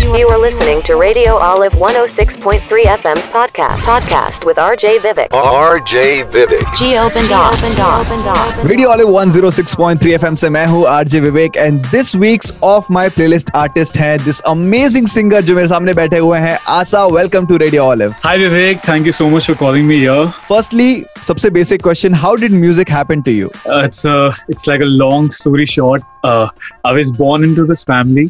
You are listening to Radio Olive 106.3 FM's podcast. Podcast with RJ Vivek. RJ Vivek. Geo Bendoff. Radio वाले 106.3 FM से मैं हूँ RJ Vivek and this week's of my playlist artist है this amazing singer जो मेरे सामने बैठे हुए हैं Asha welcome to radio Olive Hi Vivek, thank you so much for calling me here. Firstly सबसे basic question how did music happen to you Uh, it's uh, it's like a long story short. Uh, I was born into this family,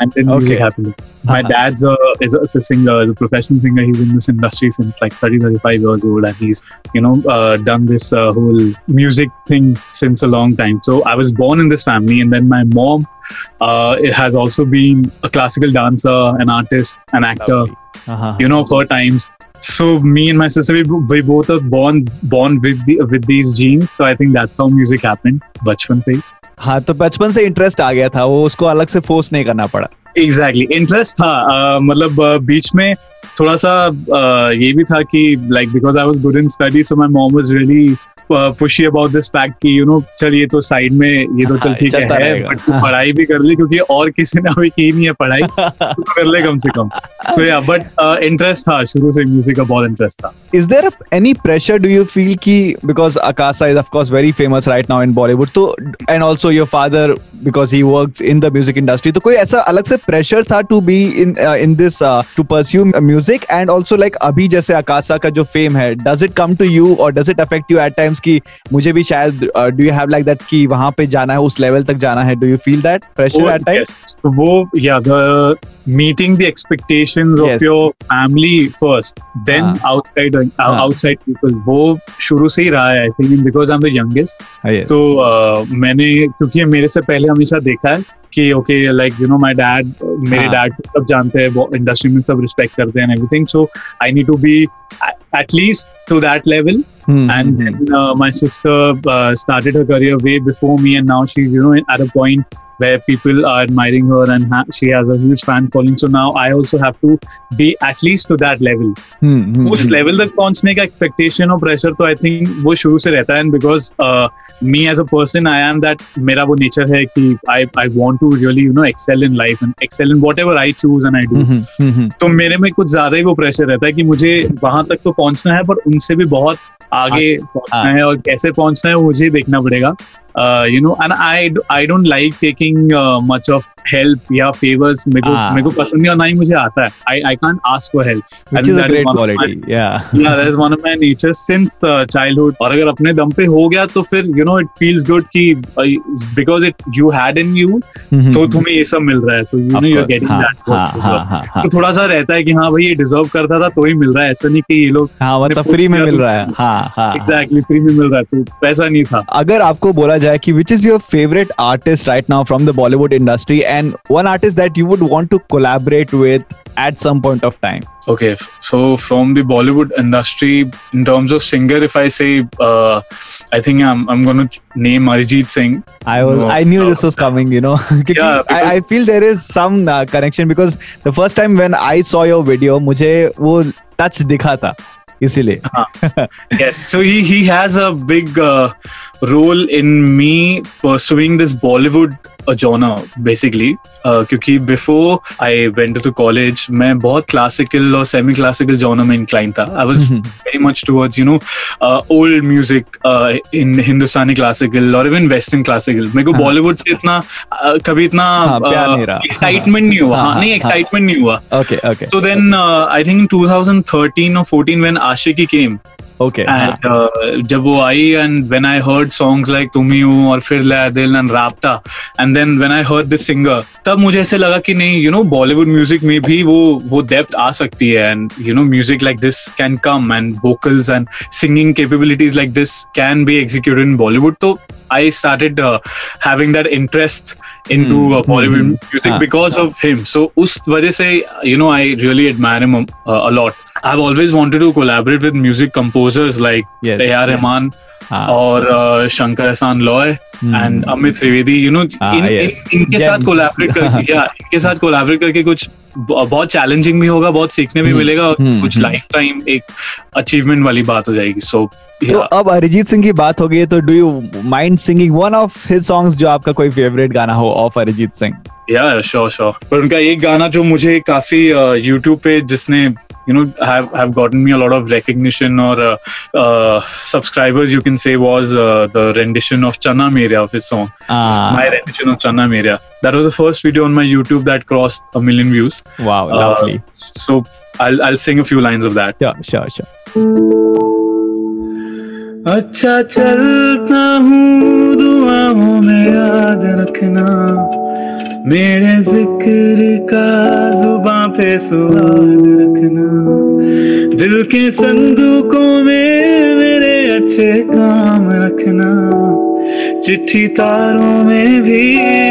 and then okay. music happily. My dad's a, is, a, is a singer, is a professional singer. He's in this industry since like 30, 35 years old, and he's you know uh, done this uh, whole music thing since a long time. So I was born in this family, and then my mom uh, has also been a classical dancer, an artist, an actor. Uh-huh. You know, four times. So me and my sister, we, we both are born born with the, with these genes. So I think that's how music happened. Bachpan se. ही हाँ तो बचपन से interest आ गया था वो उसको अलग से फोर्स नहीं करना पड़ा। एग्जैक्टली इंटरेस्ट था अह, मतलब बीच में थोड़ा सा आ, ये भी था कि like because I was good in study so my mom was really pushy about this fact कि यू नो चल ये तो साइड में ये तो चल ठीक है बट तू पढ़ाई भी कर ले क्योंकि और किसी ने अभी की नहीं है पढ़ाई तो कर ले कम से कम। सो या बट इंटरेस्ट था शुरू से म्यूज़िक का बहुत इंटरेस्ट था। Is there any pressure do you feel कि because Akasa is of course very famous right now in Bollywood तो and also your father because he works in the music industry तो कोई ऐसा अलग से प्रेशर था to be in in this to pursue music and also like अभी जैसे अकासा का जो फेम है does it come to you और does it affect you at time chance कि मुझे भी शायद do you have like that कि वहाँ पे जाना है उस लेवल तक जाना है? Do you feel that pressure at times वो या the meeting the expectation of your family first then outside outside people वो शुरू से ही रहा है I think because I am the youngest तो uh, मैंने क्योंकि मेरे से पहले हमेशा देखा है कि okay like you know my dad मेरे डैड हाँ. सब जानते हैं वो इंडस्ट्री में सब रिस्पेक्ट करते हैं and everything so I need to be at least to that level Hmm, and hmm, hmm. then uh, my sister uh, started her career way before me and now she's you know at a point where people are admiring her and ha- she has a huge fan following so now i also have to be at least to that level Hmm, hmm, उस hmm. Level तक पहुँचने का expectation और pressure तो I think वो शुरू से रहता है because me as a person I am that मेरा वो नेचर है कि I I want to really you know excel in life and excel in whatever I choose and I do Hmm, hmm, hmm. तो मेरे में कुछ ज़्यादा ही वो प्रेशर रहता है कि मुझे वहाँ तक तो पहुँचना है पर उनसे भी बहुत आगे पहुँचना हाँ। है और कैसे पहुँचना है मुझे देखना पड़ेगा you know and I I don't like taking much of help या फेवर्स मेरे को हाँ। मेरे को पसंद नहीं और ना ही मुझे आता है। I I can't ask for help which is a great quality yeah. Yeah that is one of my natures since uh, childhood. और अगर अपने दम पे हो गया तो फिर you know it feels good कि because it you had in you Hmm, तो hmm, तुम्हें ये सब मिल रहा है। तो you Of know you're course, getting हाँ, that what हाँ, you हाँ, deserve. हाँ, हाँ. तो थोड़ा सा रहता है कि हाँ भाई ये डिजर्व करता था तो ही मिल रहा है। ऐसा नहीं कि ये लोग हाँ मतलब फ्री में मिल तो- रहा है हाँ। हाँ हाँ। एग्जैक्टली फ्री में मिल रहा है। तो ऐसा नहीं था। अगर आपको बोला जाए कि which is your favourite artist right now from the Bollywood industry and one artist that you would want to collaborate with at some point of time Okay, f- so from the Bollywood industry, in terms of singer, if I say, uh, I think I'm I'm gonna name Arijit Singh. I was No, I knew no. this was coming, you know. क्योंकि Yeah, I, because- I feel there is some uh, connection because the first time when I saw your video, मुझे वो touch दिखा था इसीलिए yes so he he has a big uh, role in me pursuing this bollywood uh, genre basically uh, क्योंकि before I went to the college मैं बहुत classical और semi classical genre में inclined था I was Mhm. very much towards you know uh, old music uh, in Hindustani classical or even western classical मेरे को हाँ. बॉलीवुड से इतना uh, कभी इतना हाँ, रहा. एक्साइटमेंट नहीं हुआ हाँ, हाँ, हाँ, नहीं हाँ. एक्साइटमेंट नहीं हुआ okay okay so then uh, I think 2013 or 14 when Ashiki came okay uh, जब वो आई and when I heard songs like तुम ही हूँ और फिर लया दिल and राप्ता and then when I heard this singer तब मुझे ऐसे लगा कि नहीं यू नो बॉलीवुड म्यूज़िक में भी वो वो डेप्थ आ सकती है and you know music like this can come and vocals and singing capabilities like this can be execute in Bollywood तो I started having that interest in to Bollywood music because of him so उस वजह से you know I really admire him a lot I've always wanted to collaborate with music composers like Yes. A.R. Rahman हाँ, और Shankar Ehsaan Loy. And Amit Trivedi you know इन, इन, इनके साथ. Collaborate करके या इनके साथ कोलैबोरेट करके कुछ बहुत चैलेंजिंग भी होगा बहुत सीखने भी Hmm. मिलेगा और Hmm, कुछ. लाइफ टाइम एक अचीवमेंट वाली बात हो जाएगी सो तो अब अरिजीत सिंह की बात हो गई है तो do you mind singing one of his songs जो आपका कोई फेवरेट गाना हो ऑफ़ अरिजीत सिंह या श्योर श्योर पर उनका एक गाना जो मुझे काफ़ी यूट्यूब पे जिसने you know have have gotten me a lot of recognition और subscribers you can say was the rendition of Channa Mereya of his song Ah, my rendition of Channa Meria. That was the first video on my YouTube that crossed a million views. wow, Uh, lovely. so I'll I'll sing a few lines of that. Sure, sure, sure. अच्छा चलता हूँ दुआओं में याद रखना मेरे जिक्र का जुबां पे सुहाग रखना दिल के संदूकों में मेरे अच्छे काम रखना। चिट्ठी तारों में भी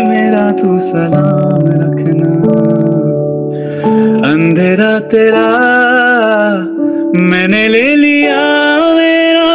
मेरा तू सलाम रखना। अंधेरा तेरा मैंने ले लिया, मेरा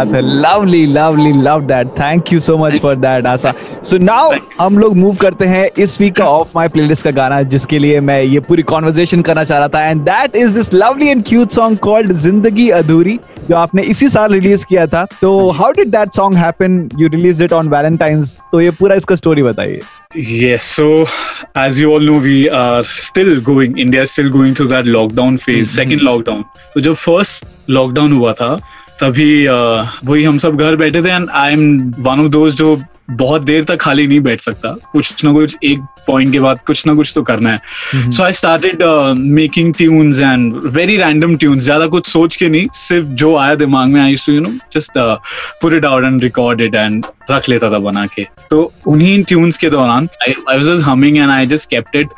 बात है। Lovely lovely love that thank you so much for that Asha so now हम लोग मूव करते हैं इस वीक का ऑफ़ माय प्लेलिस्ट का गाना जिसके लिए मैं ये पूरी कॉन्वर्जेशन करना चाह रहा था। And that is this lovely and cute song called ज़िंदगी अधूरी जो आपने इसी साल रिलीज़ किया था। तो how did that song happen you release it on Valentine's तो ये पूरा इसका स्टोरी बताइए। Yes, so as you all know, we are still going. India is still going through that lockdown phase, mm-hmm. second lockdown. तो जब first lockdown हुआ था तभी वही हम सब घर बैठे थे and I am one of दोस्त जो बहुत देर तक खाली नहीं बैठ सकता। कुछ ना कुछ एक पॉइंट के बाद कुछ ना कुछ तो करना है। So I started making tunes and very random tunes ज़्यादा कुछ सोच के नहीं सिर्फ़ जो आया दिमाग में I you know just put it out and record it and रख लेता था बना के। तो उन्हीं ट्यून्स के दौरान I was humming and I just kept it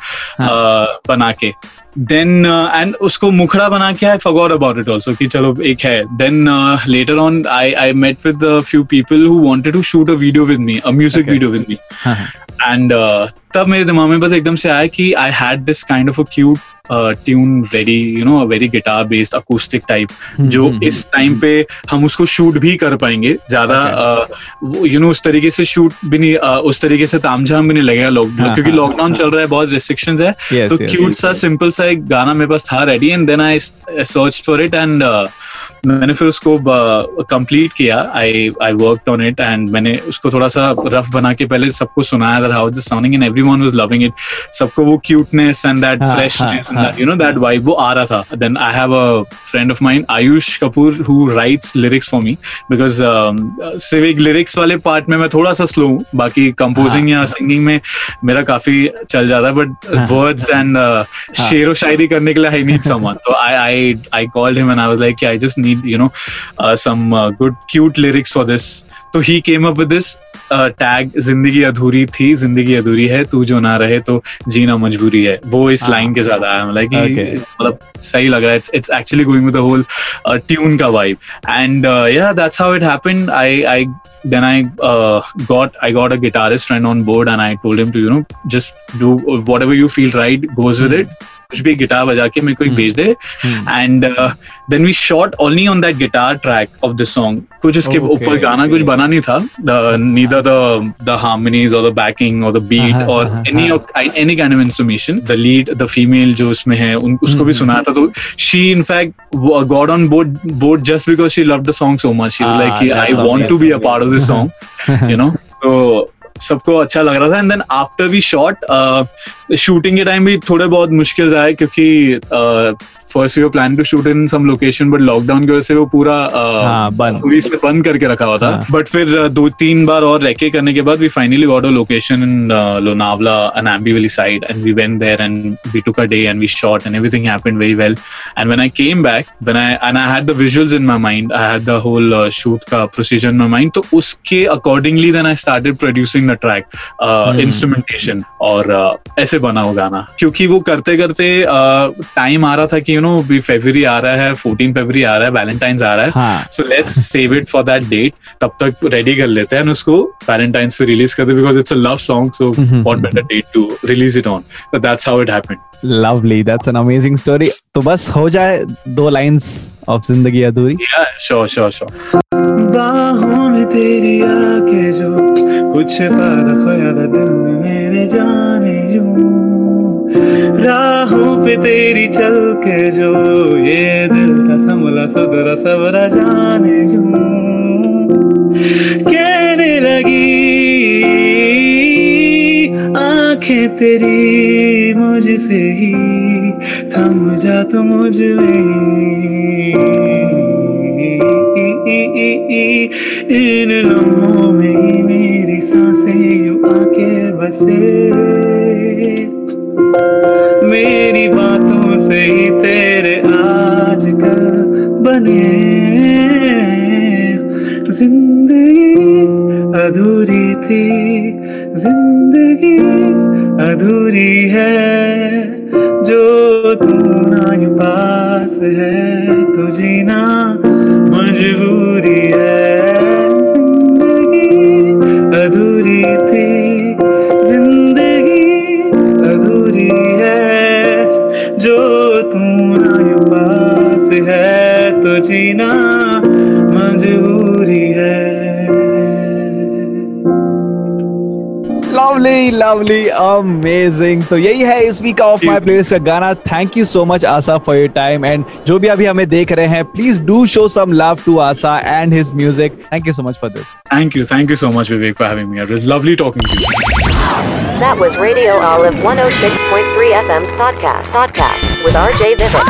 बना के। देन एंड उसको मुखड़ा बना के I for about it also कि चलो एक है। Then later on I I met with few people who wanted to shoot a video with me a music video with me. And तब मेरे दिमाग में बस एकदम से आया कि I had this kind of a cute tune very you know very guitar based acoustic type जो हम्म, इस टाइम पे हम उसको शूट भी कर पाएँगे। ज़्यादा यू नो उस तरीके से शूट भी नहीं uh, उस तरीके से तामझाम भी नहीं लगेगा लॉकडाउन हाँ, क्योंकि हाँ, लॉकडाउन हाँ. चल रहा है बहुत रिस्ट्रिक्शंस है। Yes, तो क्यूट yes, सा yes. सिंपल सा एक गाना मेरे पास था ready and then I search for it and मैंने फिर उसको कंप्लीट किया। I I work on it and मैंने उसको थोड़ा सा रफ बना के पहले सबको सुनाया that how this sounding and everyone was loving it सबको वो क्यूटनेस एंड दैट हाँ, फ्रेशनेस हाँ, and you know that vibe वो आ रहा था then I have a friend of mine Ayush Kapoor who writes lyrics for me because एक lyrics वाले पार्ट में मैं थोड़ा सा स्लो हूँ बाकी कंपोजिंग या सिंगिंग में मेरा काफ़ी चल जाता है बट वर्ड्स एंड शेरो शायरी करने के लिए आई नीड समवन तो I I I called him and I was like I just need you know some good cute lyrics for this तो he came up with this tag ज़िंदगी अधूरी थी ज़िंदगी अधूरी है तू जो ना रहे तो जीना मजबूरी है. वो इस हाँ। लाइन के साथ आया मतलब कि मतलब सही लग रहा है। It's actually going with the whole tune का वाइब एंड या that's how it happened I I then I got I got a guitarist friend on board and I told him to you know just do whatever you feel right goes with it कुछ भी guitar बजा के मेरे को एक. भेज दे। And then we shot only on that guitar track of this song कुछ इसके Okay, ऊपर गाना okay. कुछ बना नहीं था। नीदर द द हार्मनीज और द बैकिंग और द बीट और any. Any kind of instrumentation the lead the female जो उसमें है उन उसको भी हम्म, सुनाया था। तो she in fact got on board board just because she love the song so much she like I want to be a part of this song you know तो सबको अच्छा लग रहा था। And then after we shot shooting के time भी थोड़े बहुत मुश्किल आए क्योंकि first we plan to shoot in some location but lockdown की वजह से वो पूरा हाँ, बंद। बंद करके रखा हुआ था हाँ। बट फिर uh, दो तीन बार और रैके करने के बाद we finally got a location in Lonavala and Aamby Valley side and we went there and we took a day and we shot and everything happened very well and when I came back when I and I had the visuals in my mind I had the whole shoot का procedure in my mind तो उसके accordingly then I started producing the track instrumentation और uh, ऐसे बना वो गाना क्योंकि वो करते करते टाइम आ रहा था कि नो भी फेब्रुवरी आ रहा है फोर्टीन फेब्रुवरी आ रहा है वैलेंटाइंस आ रहा है। So let's save it for that date तब तक रेडी कर लेते हैं उसको वैलेंटाइंस पे रिलीज़ करते because it's a love song so. What better date to release it on that's how it happened lovely that's an amazing story तो बस हो जाए दो लाइंस ऑफ़ ज़िंदगी अधूरी। या श्योर श्योर श्योर बाहों में तेरी आके जो कुछ पादा ख्याल दिल में मेरे जाने यूँ। राहों पे तेरी चल के जो ये दिल था संभला सुधरा सबरा जाने कहने लगी, आँखें तेरी मुझसे ही, थम जा तो मुझमें। इन लम्हों में मेरी साँसें, यू आके बसे। थी ज़िंदगी अधूरी है जो तू ना पास है। लवली अमेजिंग तो यही है इस वीक ऑफ़ माय प्लेलिस्ट का गाना. Thank you so much Asha for your time and जो भी अभी हमें देख रहे हैं please do show some love to Asha and his music thank you so much for this thank you thank you so much Vivek for having me it was lovely talking to you That was Radio Olive 106.3 FM's podcast. Podcast with RJ Vivek.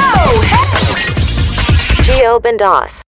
Geo Bendas.